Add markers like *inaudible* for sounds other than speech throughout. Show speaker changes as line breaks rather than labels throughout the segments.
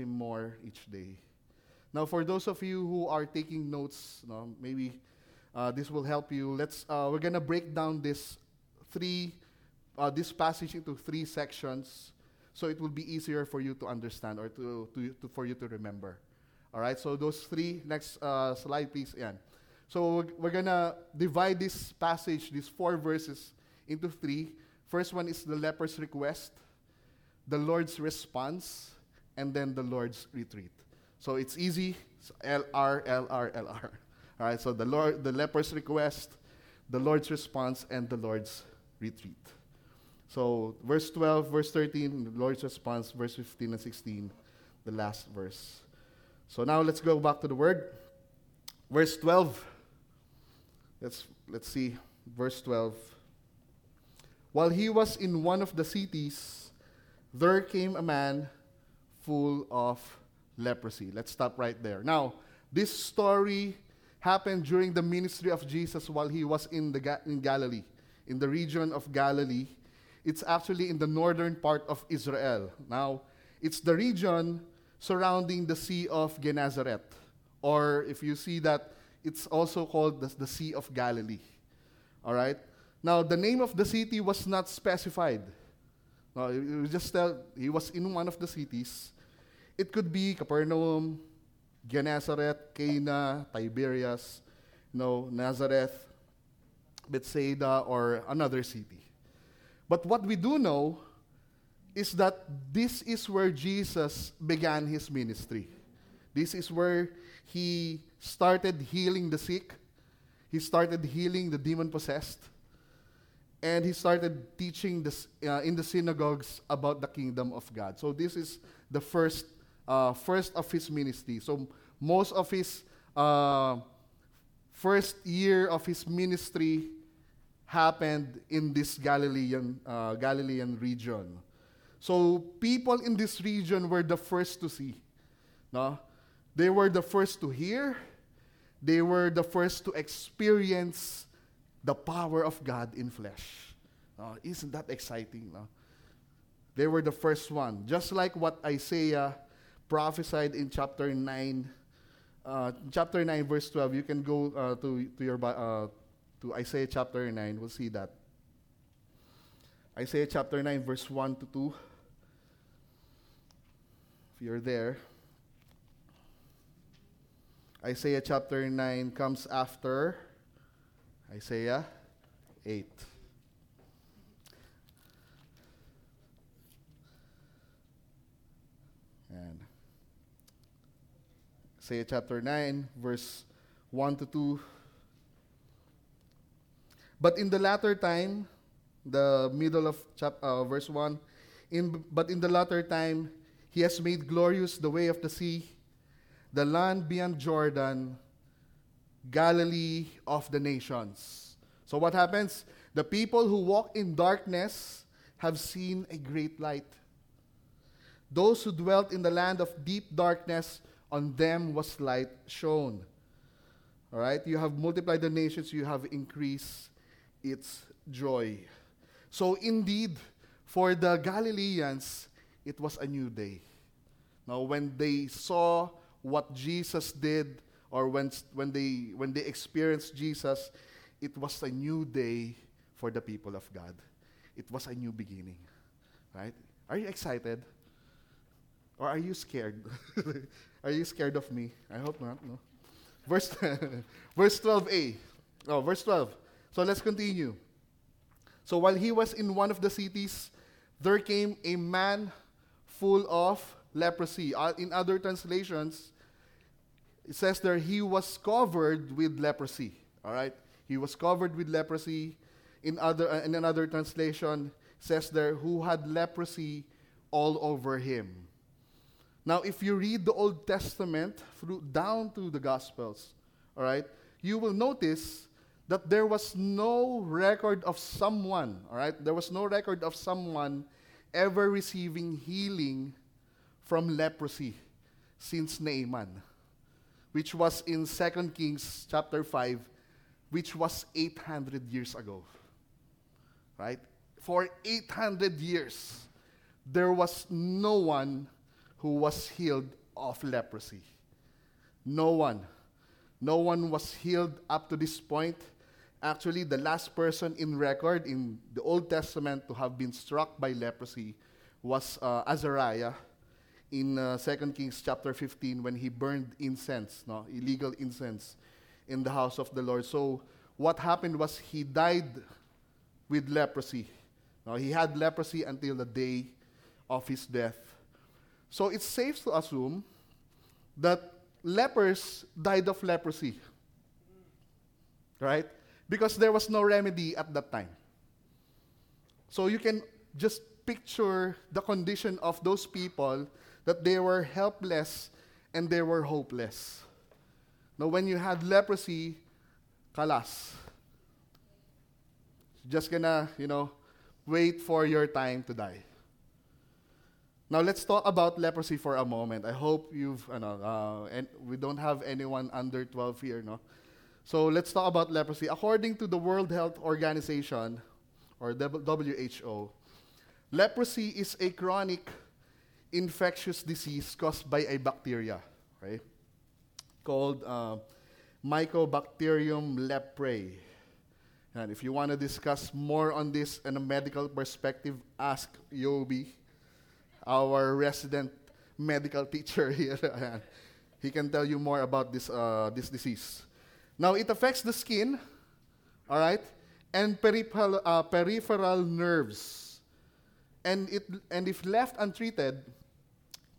Him more each day. Now, for those of you who are taking notes, no, maybe uh, this will help you. Let's. Uh, we're gonna break down this three, uh, this passage into three sections, so it will be easier for you to understand or to, to, to for you to remember. All right. So those three. Next uh, slide, please. Yeah. So we're gonna divide this passage, these four verses, into three. First one is the leper's request, the Lord's response, and then the Lord's retreat. So it's easy. L R L R L R. All right. So the Lord, the leper's request, the Lord's response, and the Lord's retreat. So verse 12, verse 13, the Lord's response, verse 15 and 16, the last verse. So now let's go back to the word. Verse 12. Let's let's see verse 12. While he was in one of the cities, there came a man full of leprosy. Let's stop right there. Now, this story happened during the ministry of Jesus while he was in, the Ga- in Galilee, in the region of Galilee. It's actually in the northern part of Israel. Now, it's the region surrounding the Sea of Gennesaret. Or if you see that, it's also called the, the Sea of Galilee. All right? Now, the name of the city was not specified. No, it was just tell he was in one of the cities. It could be Capernaum, Gennesaret, Cana, Tiberias, you know, Nazareth, Bethsaida, or another city. But what we do know is that this is where Jesus began his ministry. This is where he started healing the sick, he started healing the demon possessed, and he started teaching this, uh, in the synagogues about the kingdom of God. So this is the first, uh, first of his ministry. So most of his uh, first year of his ministry happened in this Galilean, uh, Galilean region. So people in this region were the first to see. No? They were the first to hear. They were the first to experience the power of God in flesh. Isn't that exciting? No? They were the first one. Just like what Isaiah prophesied in chapter 9, uh, chapter 9, verse 12. You can go uh, to, to, your, uh, to Isaiah chapter 9. We'll see that. Isaiah chapter 9, verse 1 to 2. If you're there. Isaiah chapter 9 comes after Isaiah 8. Isaiah chapter 9, verse 1 to 2. But in the latter time, the middle of chap, uh, verse 1, in, but in the latter time, he has made glorious the way of the sea, the land beyond Jordan, Galilee of the nations. So what happens? The people who walk in darkness have seen a great light. Those who dwelt in the land of deep darkness, on them was light shone. All right? You have multiplied the nations, you have increased its joy. So indeed, for the Galileans, it was a new day. Now, when they saw what Jesus did, or when, when, they, when they experienced Jesus, it was a new day for the people of God. It was a new beginning. Right? Are you excited? Or are you scared? *laughs* are you scared of me? I hope not, no? Verse, *laughs* verse 12a. Oh, verse 12. So let's continue. So while he was in one of the cities, there came a man full of leprosy. Uh, in other translations, it says there he was covered with leprosy. All right? He was covered with leprosy. In, other, uh, in another translation, says there who had leprosy all over him. Now, if you read the Old Testament through, down to the Gospels, all right, you will notice that there was no record of someone, all right, there was no record of someone ever receiving healing from leprosy since Naaman, which was in 2 Kings chapter 5, which was 800 years ago. Right? For 800 years, there was no one who was healed of leprosy. No one. No one was healed up to this point. Actually, the last person in record in the Old Testament to have been struck by leprosy was uh, Azariah in uh, 2 Kings chapter 15 when he burned incense, no, illegal incense in the house of the Lord. So what happened was he died with leprosy. No, he had leprosy until the day of his death. So it's safe to assume that lepers died of leprosy. Right? Because there was no remedy at that time. So you can just picture the condition of those people that they were helpless and they were hopeless. Now, when you had leprosy, kalas. Just gonna, you know, wait for your time to die. Now, let's talk about leprosy for a moment. I hope you've, uh, and we don't have anyone under 12 here, no? So let's talk about leprosy. According to the World Health Organization, or WHO, leprosy is a chronic infectious disease caused by a bacteria, right? Called uh, Mycobacterium leprae. And if you want to discuss more on this in a medical perspective, ask Yobi, our resident medical teacher *laughs* here. he can tell you more about this, uh, this disease. Now, it affects the skin, all right, and peripheral, uh, peripheral nerves. And, it, and if left untreated,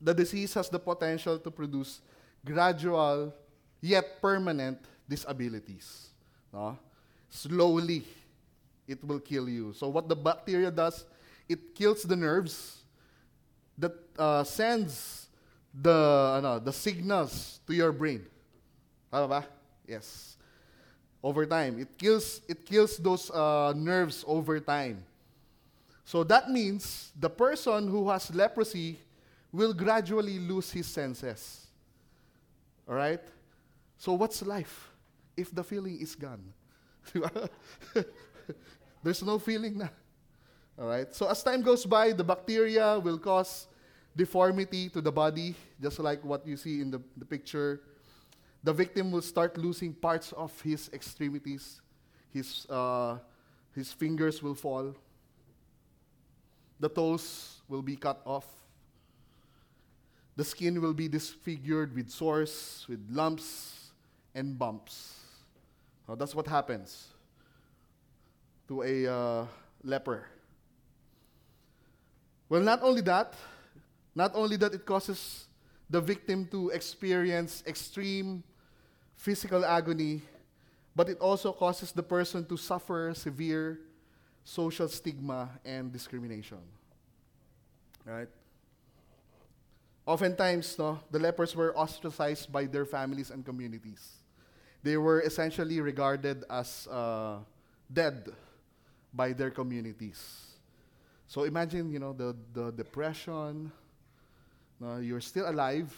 the disease has the potential to produce gradual yet permanent disabilities. No? Slowly, it will kill you. So, what the bacteria does, it kills the nerves uh, sends the, ano, the signals to your brain. Tama ba? Yes. Over time. It kills, it kills those uh, nerves over time. So that means the person who has leprosy will gradually lose his senses. All right? So, what's life if the feeling is gone? *laughs* There's no feeling na. All right? So, as time goes by, the bacteria will cause deformity to the body, just like what you see in the, the picture. The victim will start losing parts of his extremities. His, uh, his fingers will fall. The toes will be cut off. The skin will be disfigured with sores, with lumps and bumps. Now, that's what happens to a uh, leper. Well, not only that, not only that it causes the victim to experience extreme physical agony, but it also causes the person to suffer severe social stigma and discrimination. Right? Oftentimes, no, the lepers were ostracized by their families and communities. They were essentially regarded as uh, dead by their communities. So imagine, you know, the, the depression. You're still alive,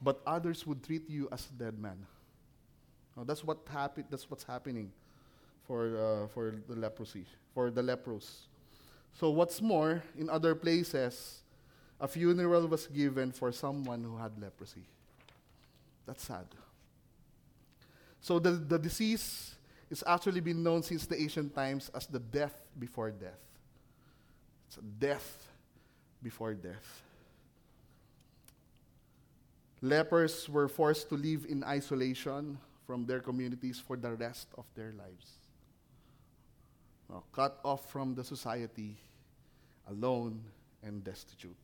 but others would treat you as a dead man. That's what happen- That's what's happening for uh, for the leprosy, for the lepros. So what's more, in other places, a funeral was given for someone who had leprosy. That's sad. So the, the disease is actually been known since the ancient times as the death before death. It's a death before death. Lepers were forced to live in isolation from their communities for the rest of their lives. Now, cut off from the society, alone and destitute.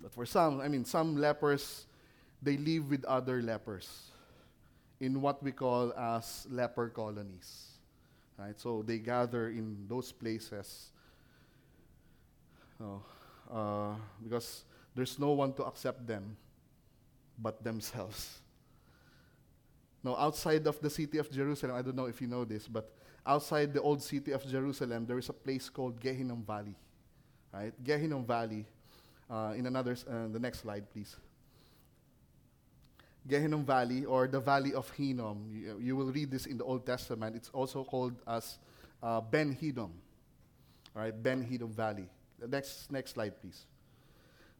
But for some, I mean, some lepers, they live with other lepers in what we call as leper colonies. Right? So they gather in those places oh, uh, because there's no one to accept them but themselves. Now, outside of the city of Jerusalem, I don't know if you know this, but outside the old city of Jerusalem, there is a place called Gehinnom Valley. Right? Gehinnom Valley uh, in another, uh, the next slide, please. Gehinnom Valley, or the Valley of Hinnom. You, you, will read this in the Old Testament. It's also called as uh, Ben Hinnom. All right, Ben Hinnom Valley. Next, next slide, please.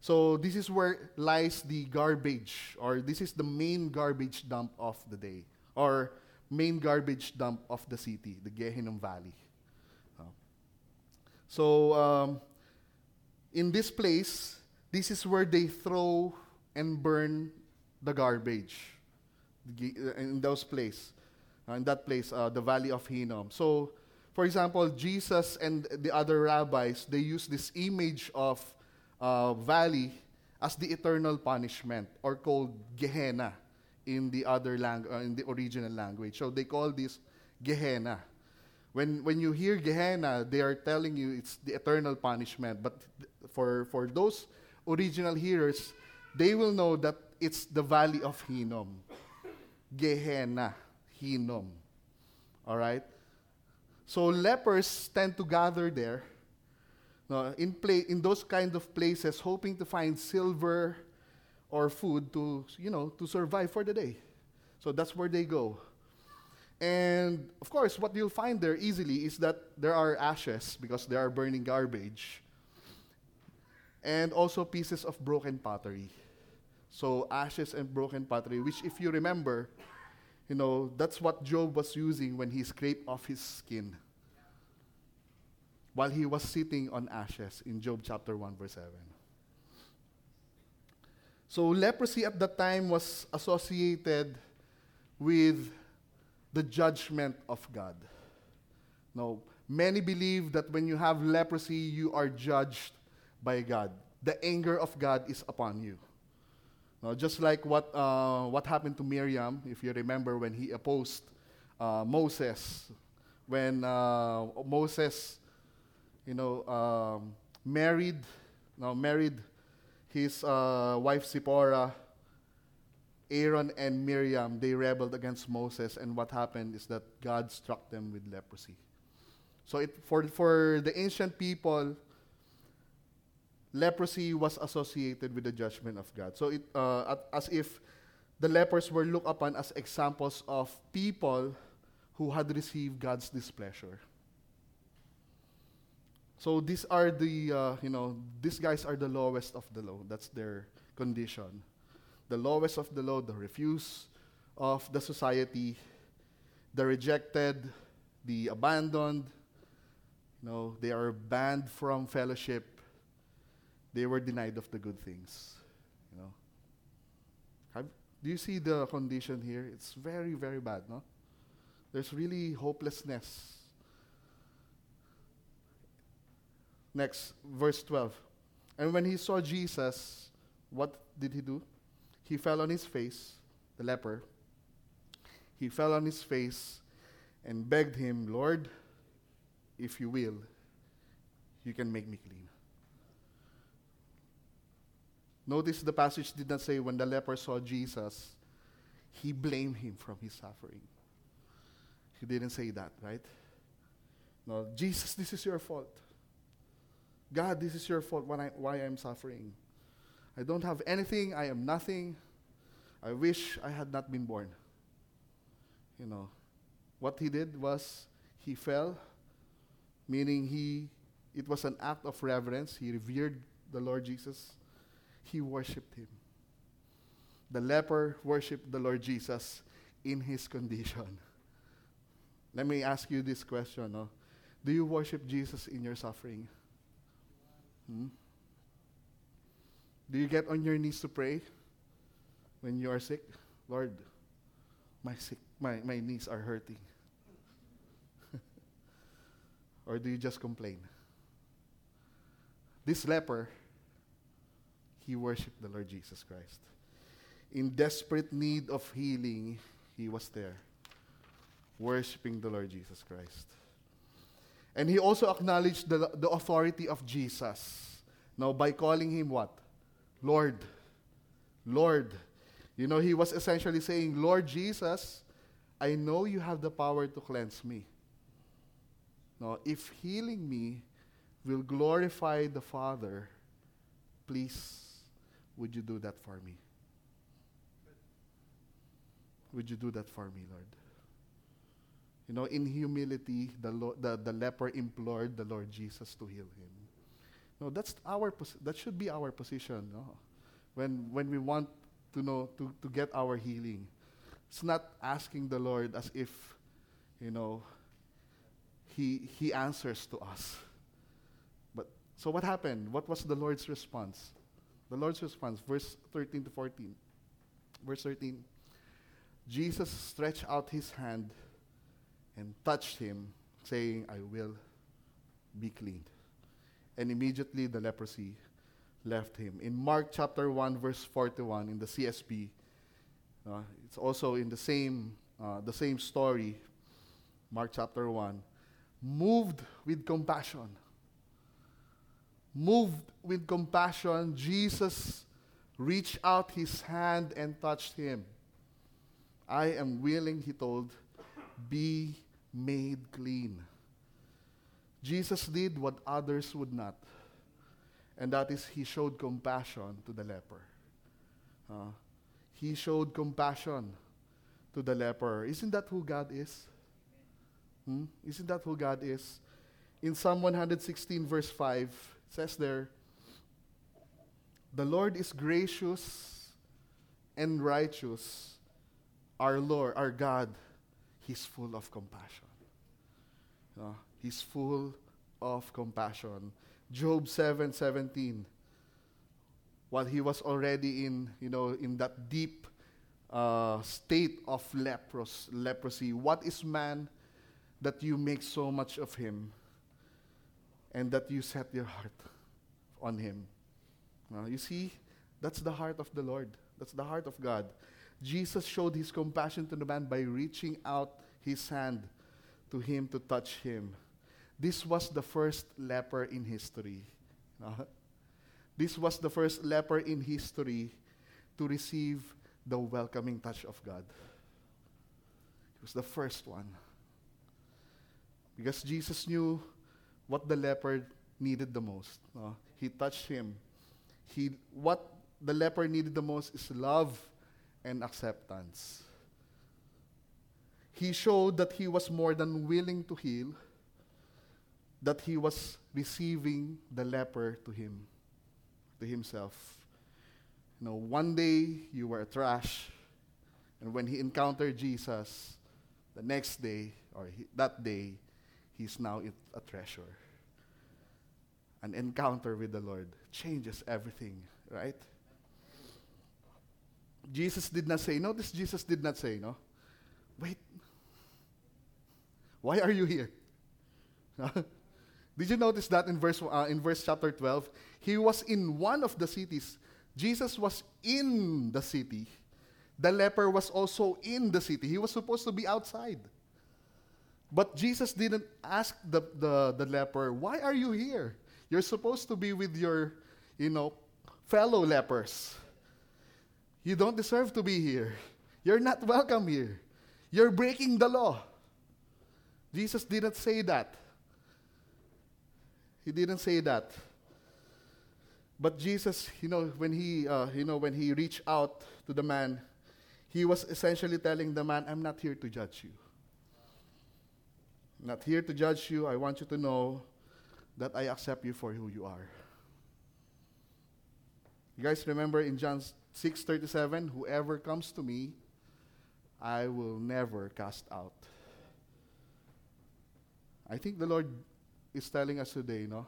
So this is where lies the garbage, or this is the main garbage dump of the day, or main garbage dump of the city, the Gehinnom Valley. Uh, so um, in this place, this is where they throw and burn the garbage. uh, In those place, uh, in that place, uh, the Valley of Hinnom. So, for example, Jesus and the other rabbis, they use this image of uh, valley as the eternal punishment, or called Gehenna in the other lang- uh, in the original language. So they call this Gehenna. When when you hear Gehenna, they are telling you it's the eternal punishment. But for for those original hearers, they will know that it's the valley of Hinnom. Gehenna, Hinnom. All right? So lepers tend to gather there no, in, in those kind of places, hoping to find silver or food to, you know, to survive for the day. So that's where they go. And of course, what you'll find there easily is that there are ashes because they are burning garbage, and also pieces of broken pottery. So ashes and broken pottery, which, if you remember, you know, that's what Job was using when he scraped off his skin while he was sitting on ashes in Job chapter 1, verse 7. So, leprosy at that time was associated with the judgment of God. Now, many believe that when you have leprosy, you are judged by God. The anger of God is upon you. Now, just like what, uh, what happened to Miriam, if you remember when he opposed uh, Moses, when uh, Moses you know, um, married, now married his uh, wife Zipporah, Aaron and Miriam, they rebelled against Moses, and what happened is that God struck them with leprosy. So it, for, for the ancient people, leprosy was associated with the judgment of God. So it, uh, as if the lepers were looked upon as examples of people who had received God's displeasure. So these are the, uh, you know, these guys are the lowest of the low. That's their condition. The lowest of the low, the refuse of the society, the rejected, the abandoned. You know, they are banned from fellowship. They were denied of the good things. You know. Have, do you see the condition here? It's very, very bad, no? There's really hopelessness Next, verse 12. And when he saw Jesus, what did he do? He fell on his face, the leper. He fell on his face and begged him, Lord, if you will, you can make me clean. Notice the passage did not say when the leper saw Jesus, he blamed him from his suffering. He didn't say that, right? No, Jesus, this is your fault. God, this is your fault why I'm suffering. I don't have anything. I am nothing. I wish I had not been born. You know, what he did was he fell, meaning he, it was an act of reverence. He revered the Lord Jesus. He worshiped him. The leper worshiped the Lord Jesus in his condition. Let me ask you this question. No? Do you worship Jesus in your suffering? Hmm? Do you get on your knees to pray when you are sick? Lord, my, sick, my, my knees are hurting. *laughs* or do you just complain? This leper, he worshiped the Lord Jesus Christ. In desperate need of healing, he was there, worshiping the Lord Jesus Christ. And he also acknowledged the, the authority of Jesus. Now, by calling him what? Lord. Lord. You know, he was essentially saying, Lord Jesus, I know you have the power to cleanse me. Now, if healing me will glorify the Father, please, would you do that for me? Would you do that for me, Lord? You know, in humility, the, the, the leper implored the Lord Jesus to heal him. No, that's our that should be our position. No? When when we want to know to, to get our healing. It's not asking the Lord as if, you know, He He answers to us. But so what happened? What was the Lord's response? The Lord's response, verse 13 to 14. Verse 13. Jesus stretched out his hand and touched him, saying, I will be cleaned. And immediately the leprosy left him. In Mark chapter 1, verse 41, in the CSB, uh, it's also in the same, uh, the same story, Mark chapter 1. Moved with compassion. Moved with compassion, Jesus reached out his hand and touched him. I am willing, he told, be made clean. Jesus did what others would not, and that is he showed compassion to the leper. Uh, he showed compassion to the leper. Isn't that who God is? Hmm? Isn't that who God is? In Psalm 116, verse 5, it says there, The Lord is gracious and righteous. Our Lord, our God, He's full of compassion. Uh, he's full of compassion. Job 7 17. While he was already in, you know, in that deep uh, state of lepros, leprosy, what is man that you make so much of him and that you set your heart on him? You see, that's the heart of the Lord. That's the heart of God. Jesus showed his compassion to the man by reaching out his hand to him to touch him. This was the first leper in history. Uh, this was the first leper in history to receive the welcoming touch of God. He was the first one. Because Jesus knew what the leper needed the most. Uh, he touched him. He, what the leper needed the most is love and acceptance. He showed that he was more than willing to heal, that he was receiving the leper to him, to himself. You know, one day you were trash, and when he encountered Jesus, the next day, or he, that day, he's now a treasure. An encounter with the Lord changes everything, right? Jesus did not say, notice Jesus did not say, no, wait, why are you here? *laughs* did you notice that in verse, uh, in verse chapter 12? He was in one of the cities. Jesus was in the city. The leper was also in the city. He was supposed to be outside. But Jesus didn't ask the, the, the leper, why are you here? You're supposed to be with your, you know, fellow lepers. You don't deserve to be here. You're not welcome here. You're breaking the law. Jesus didn't say that. He didn't say that. But Jesus, you know, when he, uh, you know, when he reached out to the man, he was essentially telling the man, "I'm not here to judge you. I'm not here to judge you. I want you to know that I accept you for who you are." You guys remember in John 6:37, "Whoever comes to me, I will never cast out." I think the Lord is telling us today, no?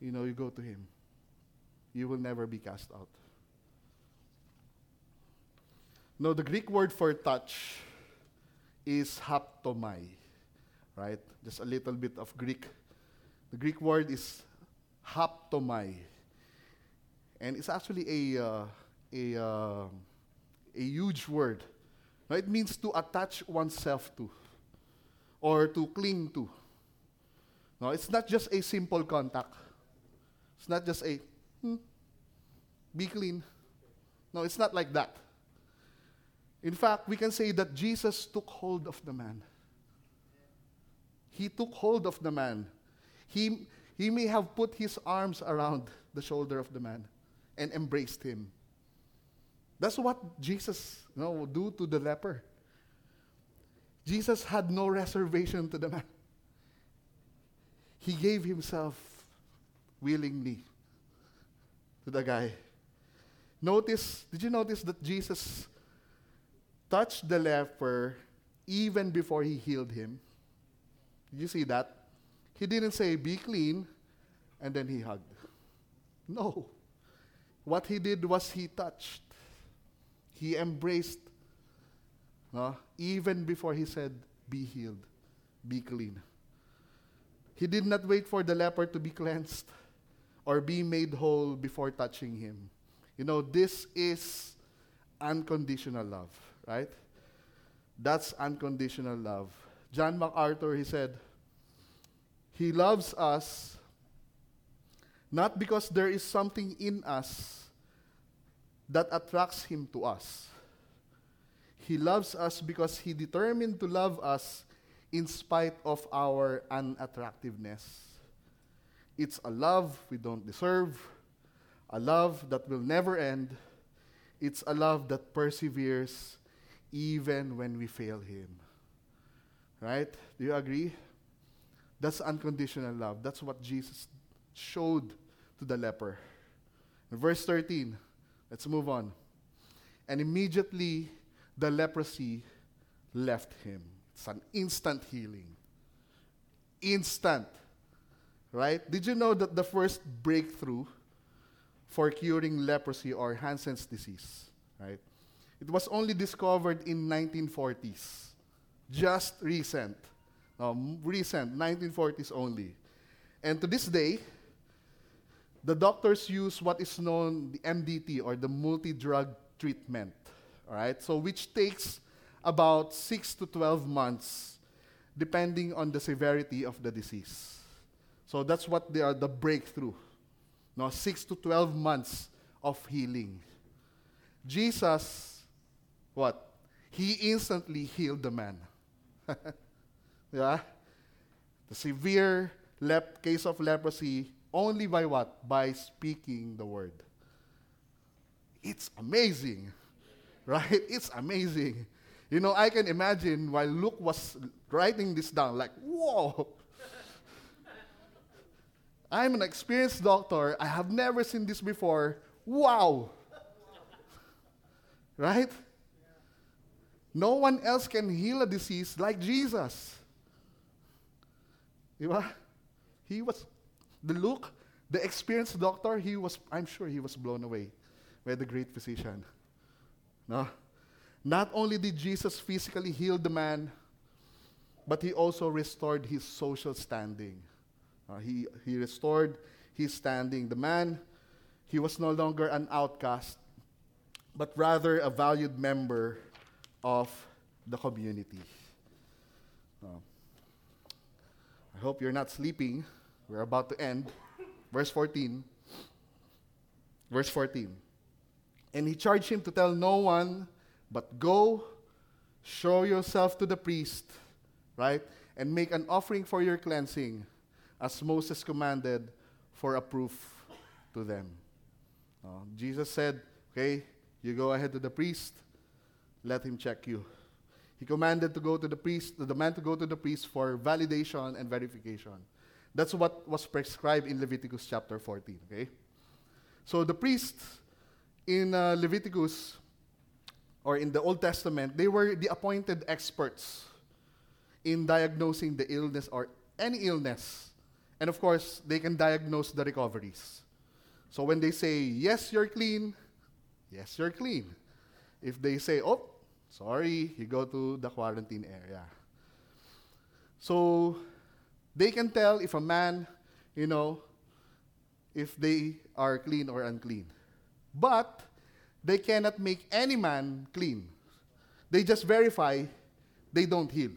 You know, you go to Him. You will never be cast out. No, the Greek word for touch is haptomai, right? Just a little bit of Greek. The Greek word is haptomai. And it's actually a, uh, a, uh, a huge word. No, it means to attach oneself to or to cling to. No, it's not just a simple contact. It's not just a, hmm, be clean. No, it's not like that. In fact, we can say that Jesus took hold of the man. He took hold of the man. He, he may have put his arms around the shoulder of the man and embraced him. That's what Jesus you know, do to the leper. Jesus had no reservation to the man. He gave himself willingly to the guy. Notice, did you notice that Jesus touched the leper even before he healed him? Did you see that? He didn't say, be clean, and then he hugged. No. What he did was he touched. He embraced, even before he said, be healed, be clean. He did not wait for the leper to be cleansed or be made whole before touching him. You know, this is unconditional love, right? That's unconditional love. John MacArthur, he said, He loves us not because there is something in us that attracts Him to us. He loves us because He determined to love us in spite of our unattractiveness. It's a love we don't deserve, a love that will never end. It's a love that perseveres even when we fail Him. Right? Do you agree? That's unconditional love. That's what Jesus showed to the leper. In verse 13, let's move on. And immediately the leprosy left him. It's an instant healing. Instant. Right? Did you know that the first breakthrough for curing leprosy or Hansen's disease, right? It was only discovered in 1940s. Just recent. Um, recent, 1940s only. And to this day, the doctors use what is known the MDT or the multi-drug treatment, all right? So which takes about 6 to 12 months depending on the severity of the disease. So that's what they are the breakthrough. Now, 6 to 12 months of healing. Jesus what? He instantly healed the man. *laughs* yeah? The severe lep- case of leprosy only by what? By speaking the word. It's amazing. *laughs* Right? It's amazing. You know, I can imagine while Luke was writing this down, like, whoa. *laughs* I'm an experienced doctor. I have never seen this before. Wow. *laughs* right? No one else can heal a disease like Jesus. He was the Luke, the experienced doctor, he was, I'm sure he was blown away by the great physician. No? Not only did Jesus physically heal the man, but he also restored his social standing. Uh, he, he restored his standing. The man, he was no longer an outcast, but rather a valued member of the community. Uh, I hope you're not sleeping. We're about to end. Verse 14. Verse 14. And he charged him to tell no one, but go, show yourself to the priest, right? And make an offering for your cleansing, as Moses commanded, for a proof to them. Uh, Jesus said, okay, you go ahead to the priest, let him check you. He commanded to go to the priest, the man to go to the priest for validation and verification. That's what was prescribed in Leviticus chapter 14, okay? So the priests in uh, Leviticus or in the Old Testament, they were the appointed experts in diagnosing the illness or any illness. And of course, they can diagnose the recoveries. So when they say, yes, you're clean, yes, you're clean. If they say, oh, sorry, you go to the quarantine area. So they can tell if a man, you know, if they are clean or unclean. But they cannot make any man clean. They just verify, they don't heal.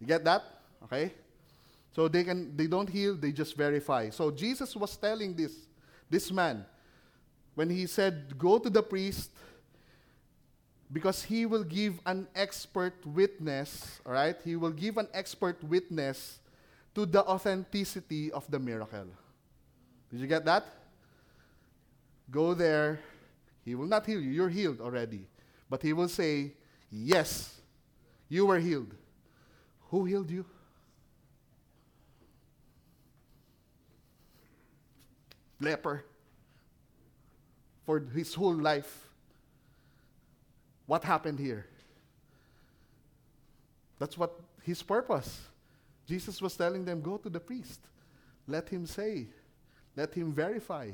You get that? Okay? So they can they don't heal, they just verify. So Jesus was telling this this man when he said, "Go to the priest because he will give an expert witness, all right? He will give an expert witness to the authenticity of the miracle. Did you get that? Go there. He will not heal you. You're healed already. But he will say, Yes, you were healed. Who healed you? leper for his whole life. What happened here? That's what his purpose. Jesus was telling them, go to the priest. Let him say. Let him verify.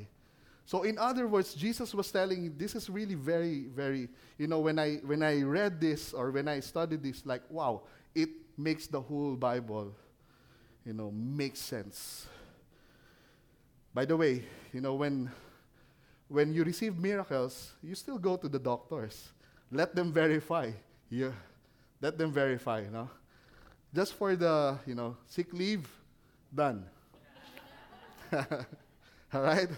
So in other words, Jesus was telling this is really very, very, you know, when I when I read this or when I studied this, like, wow, it makes the whole Bible, you know, make sense. By the way, you know, when when you receive miracles, you still go to the doctors. Let them verify. Yeah. Let them verify, you know. Just for the, you know, sick leave, done. *laughs* All right?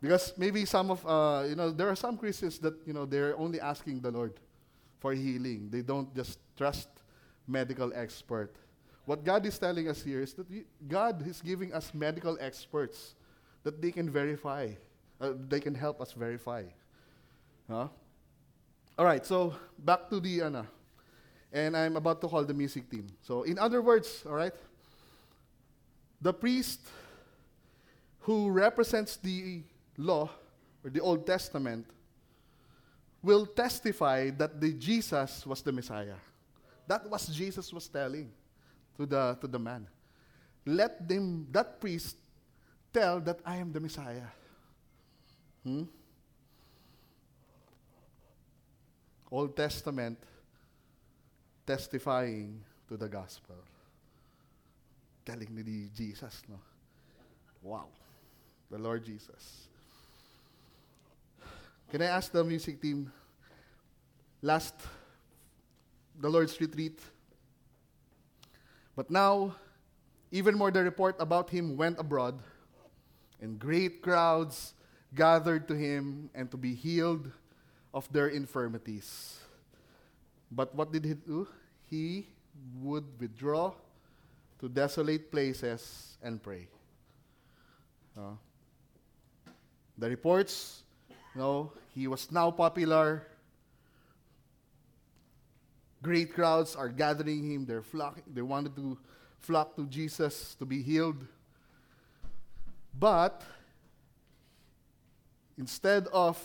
Because maybe some of, uh, you know, there are some Christians that, you know, they're only asking the Lord for healing. They don't just trust medical expert. What God is telling us here is that God is giving us medical experts that they can verify. Uh, they can help us verify. Huh? All right, so back to the, Anna. and I'm about to call the music team. So, in other words, all right, the priest who represents the law or the Old Testament will testify that the Jesus was the Messiah. That was Jesus was telling to the to the man. Let them that priest tell that I am the Messiah. Hmm? Old Testament testifying to the gospel. Telling ni Jesus, no? Wow. The Lord Jesus. Can I ask the music team, last, the Lord's retreat? But now, even more the report about him went abroad, and great crowds gathered to him and to be healed of their infirmities. But what did he do? He would withdraw to desolate places and pray. Uh, the reports, you know, he was now popular. Great crowds are gathering him. They're flock, they wanted to flock to Jesus to be healed. But instead of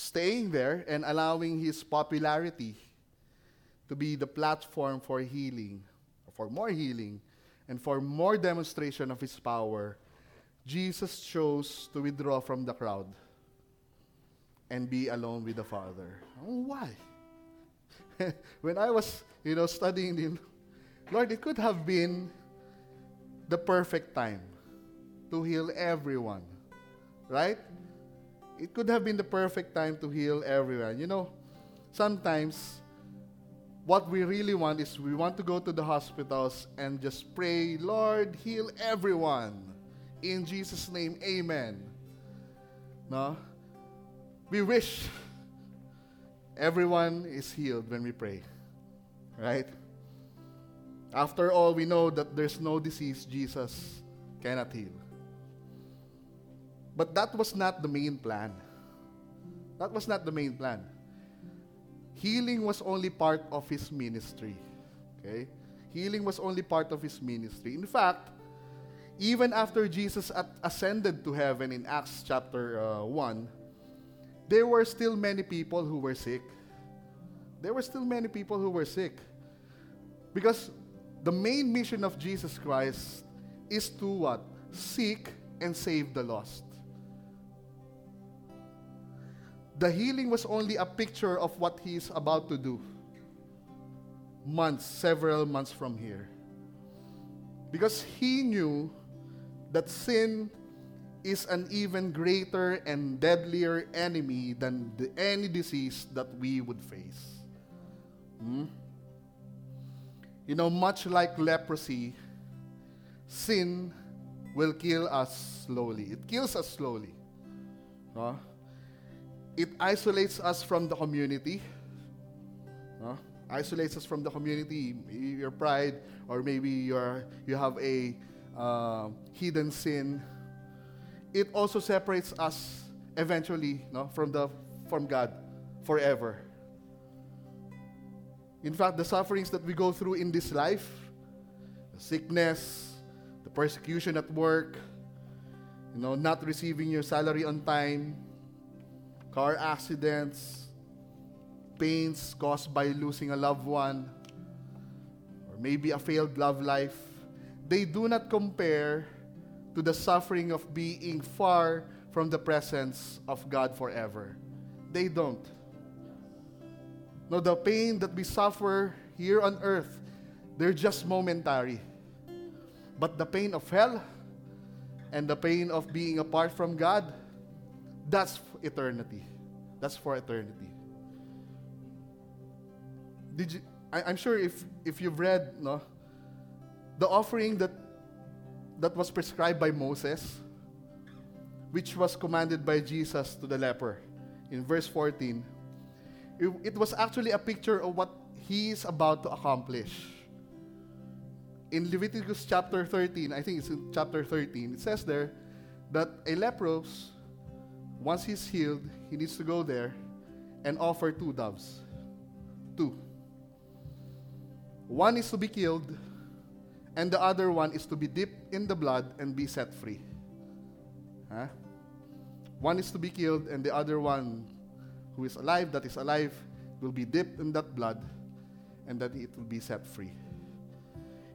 staying there and allowing his popularity to be the platform for healing, for more healing, and for more demonstration of his power, Jesus chose to withdraw from the crowd and be alone with the Father. Why? *laughs* when I was, you know, studying him, Lord, it could have been the perfect time to heal everyone, right? It could have been the perfect time to heal everyone. You know, sometimes what we really want is we want to go to the hospitals and just pray, Lord, heal everyone. In Jesus' name, amen. No? We wish everyone is healed when we pray. Right? After all, we know that there's no disease Jesus cannot heal. But that was not the main plan. That was not the main plan. Healing was only part of his ministry. Okay? Healing was only part of his ministry. In fact, even after Jesus ascended to heaven in Acts chapter uh, 1, there were still many people who were sick. There were still many people who were sick. Because the main mission of Jesus Christ is to what? Seek and save the lost. The healing was only a picture of what he is about to do months, several months from here. Because he knew that sin is an even greater and deadlier enemy than the, any disease that we would face. Hmm? You know, much like leprosy, sin will kill us slowly. It kills us slowly. Huh? It isolates us from the community. Isolates us from the community. Your pride, or maybe you're, you have a uh, hidden sin, it also separates us eventually no, from, the, from God forever. In fact, the sufferings that we go through in this life, the sickness, the persecution at work, you know, not receiving your salary on time, car accidents, pains caused by losing a loved one, or maybe a failed love life, they do not compare to the suffering of being far from the presence of God forever. They don't. No, the pain that we suffer here on earth, they're just momentary. But the pain of hell and the pain of being apart from God, that's eternity. That's for eternity. Did you, I, am sure if, if you've read no, the offering that, that was prescribed by Moses, which was commanded by Jesus to the leper in verse 14, it, it was actually a picture of what he is about to accomplish. In Leviticus chapter 13, I think it's in chapter 13, it says there that a leprous, once he's healed, he needs to go there and offer two doves. Two. One is to be killed, and the other one is to be dipped in the blood and be set free. Huh? One is to be killed, and the other one who is alive, that is alive, will be dipped in that blood, and that it will be set free.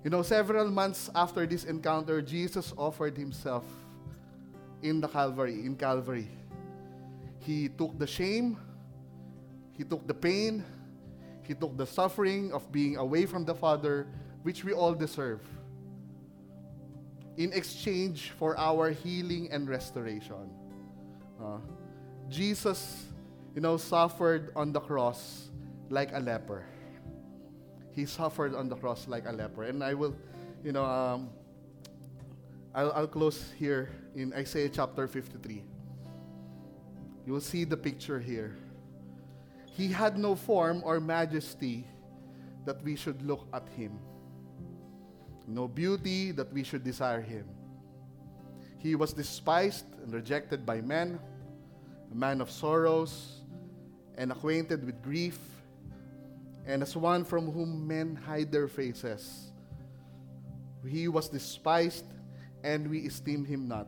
You know, several months after this encounter, Jesus offered himself in the Calvary, in Calvary. He took the shame, he took the pain, he took the suffering of being away from the Father, which we all deserve, in exchange for our healing and restoration. Uh, Jesus, you know, suffered on the cross like a leper. He suffered on the cross like a leper. And I will, you know, um, I'll, I'll close here in Isaiah chapter 53. You will see the picture here. He had no form or majesty that we should look at him, no beauty that we should desire him. He was despised and rejected by men, a man of sorrows and acquainted with grief, and as one from whom men hide their faces. He was despised, and we esteemed him not.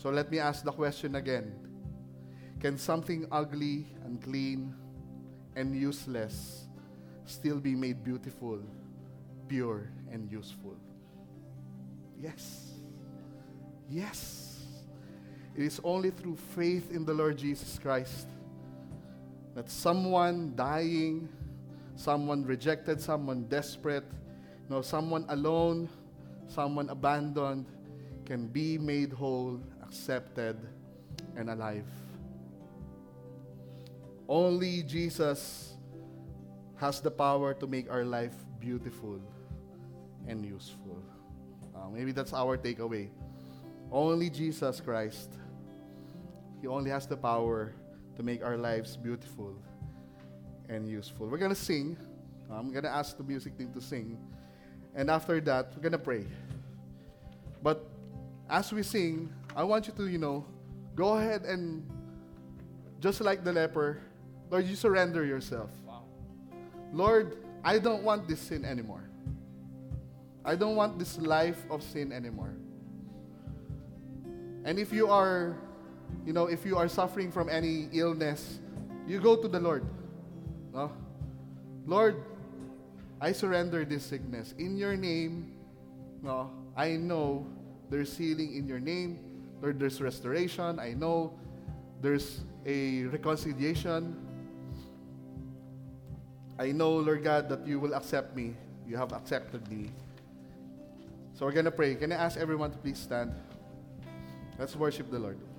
So let me ask the question again can something ugly, unclean, and useless still be made beautiful, pure, and useful? Yes. Yes. It is only through faith in the Lord Jesus Christ that someone dying, someone rejected, someone desperate, you know, someone alone, someone abandoned can be made whole, accepted, and alive. Only Jesus has the power to make our life beautiful and useful. Uh, maybe that's our takeaway. Only Jesus Christ. He only has the power to make our lives beautiful and useful. We're going to sing. I'm going to ask the music team to sing. And after that, we're going to pray. But as we sing, I want you to, you know, go ahead and just like the leper, Lord, you surrender yourself. Wow. Lord, I don't want this sin anymore. I don't want this life of sin anymore. And if you are, you know, if you are suffering from any illness, you go to the Lord. No? Lord, I surrender this sickness. In your name, no, I know there's healing in your name. Lord, there's restoration. I know there's a reconciliation I know, Lord God, that you will accept me. You have accepted me. So we're going to pray. Can I ask everyone to please stand? Let's worship the Lord.